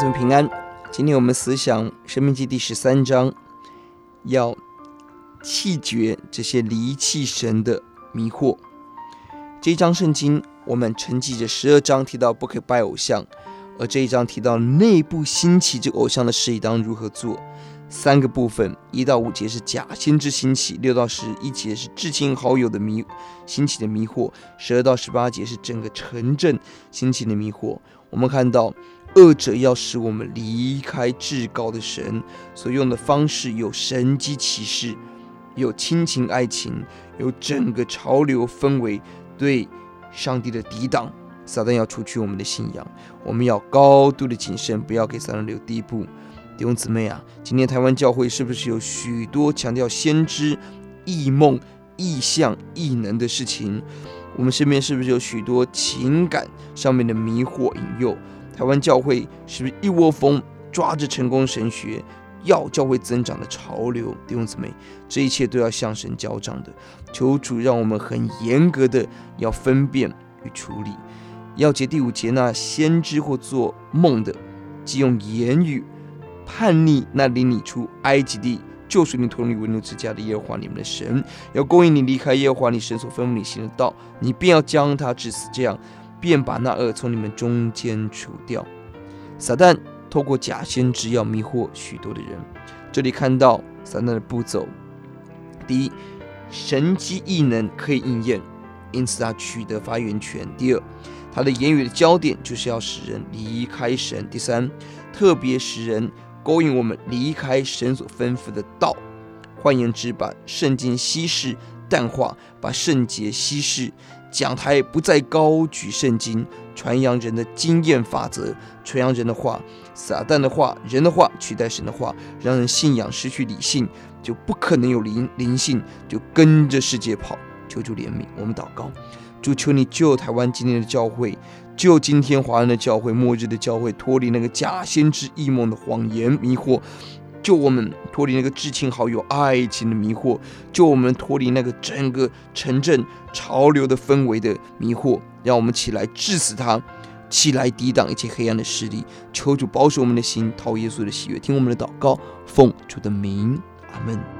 姊妹平安。今天我们思想《生命记》第十三章，要弃绝这些离弃神的迷惑。这一章圣经，我们承继着十二章提到不可拜偶像，而这一章提到内部兴起这个偶像的事宜当如何做。三个部分，一到五节是假先知兴起，六到十一节是至亲好友的迷兴起的迷惑，十二到十八节是整个城镇兴起的迷惑。我们看到恶者要使我们离开至高的神，所用的方式有神迹奇事，有亲情爱情，有整个潮流氛围对上帝的抵挡。撒旦要除去我们的信仰，我们要高度的谨慎，不要给撒旦留地步。弟兄姊妹啊，今天台湾教会是不是有许多强调先知、异梦、异象、异能的事情？我们身边是不是有许多情感上面的迷惑引诱？台湾教会是不是一窝蜂抓着成功神学要教会增长的潮流？弟兄姊妹，这一切都要向神交账的。求主让我们很严格的要分辨与处理。要结第五节，那先知或做梦的，即用言语。叛逆那领你出埃及地，救赎你脱离为奴之家的耶和华你们的神，要勾引你离开耶和华你神所吩咐你行的道，你便要将他治死，这样便把那恶从你们中间除掉。撒旦透过假先知要迷惑许多的人。这里看到撒旦的步骤：第一，神迹异能可以应验，因此他取得发言权；第二，他的言语的焦点就是要使人离开神；第三，特别使人。勾引我们离开神所吩咐的道，换言之，把圣经稀释淡化，把圣洁稀释。讲台不再高举圣经，传扬人的经验法则，传扬人的话，撒旦的话，人的话取代神的话，让人信仰失去理性，就不可能有灵灵性，就跟着世界跑。求主怜悯，我们祷告，主求你救台湾今天的教会。救今天华人的教会，末日的教会，脱离那个假先知异梦的谎言迷惑；救我们脱离那个至亲好友爱情的迷惑；救我们脱离那个整个城镇潮流的氛围的迷惑。让我们起来致死他，起来抵挡一切黑暗的势力。求主保守我们的心，讨耶稣的喜悦，听我们的祷告，奉主的名，阿门。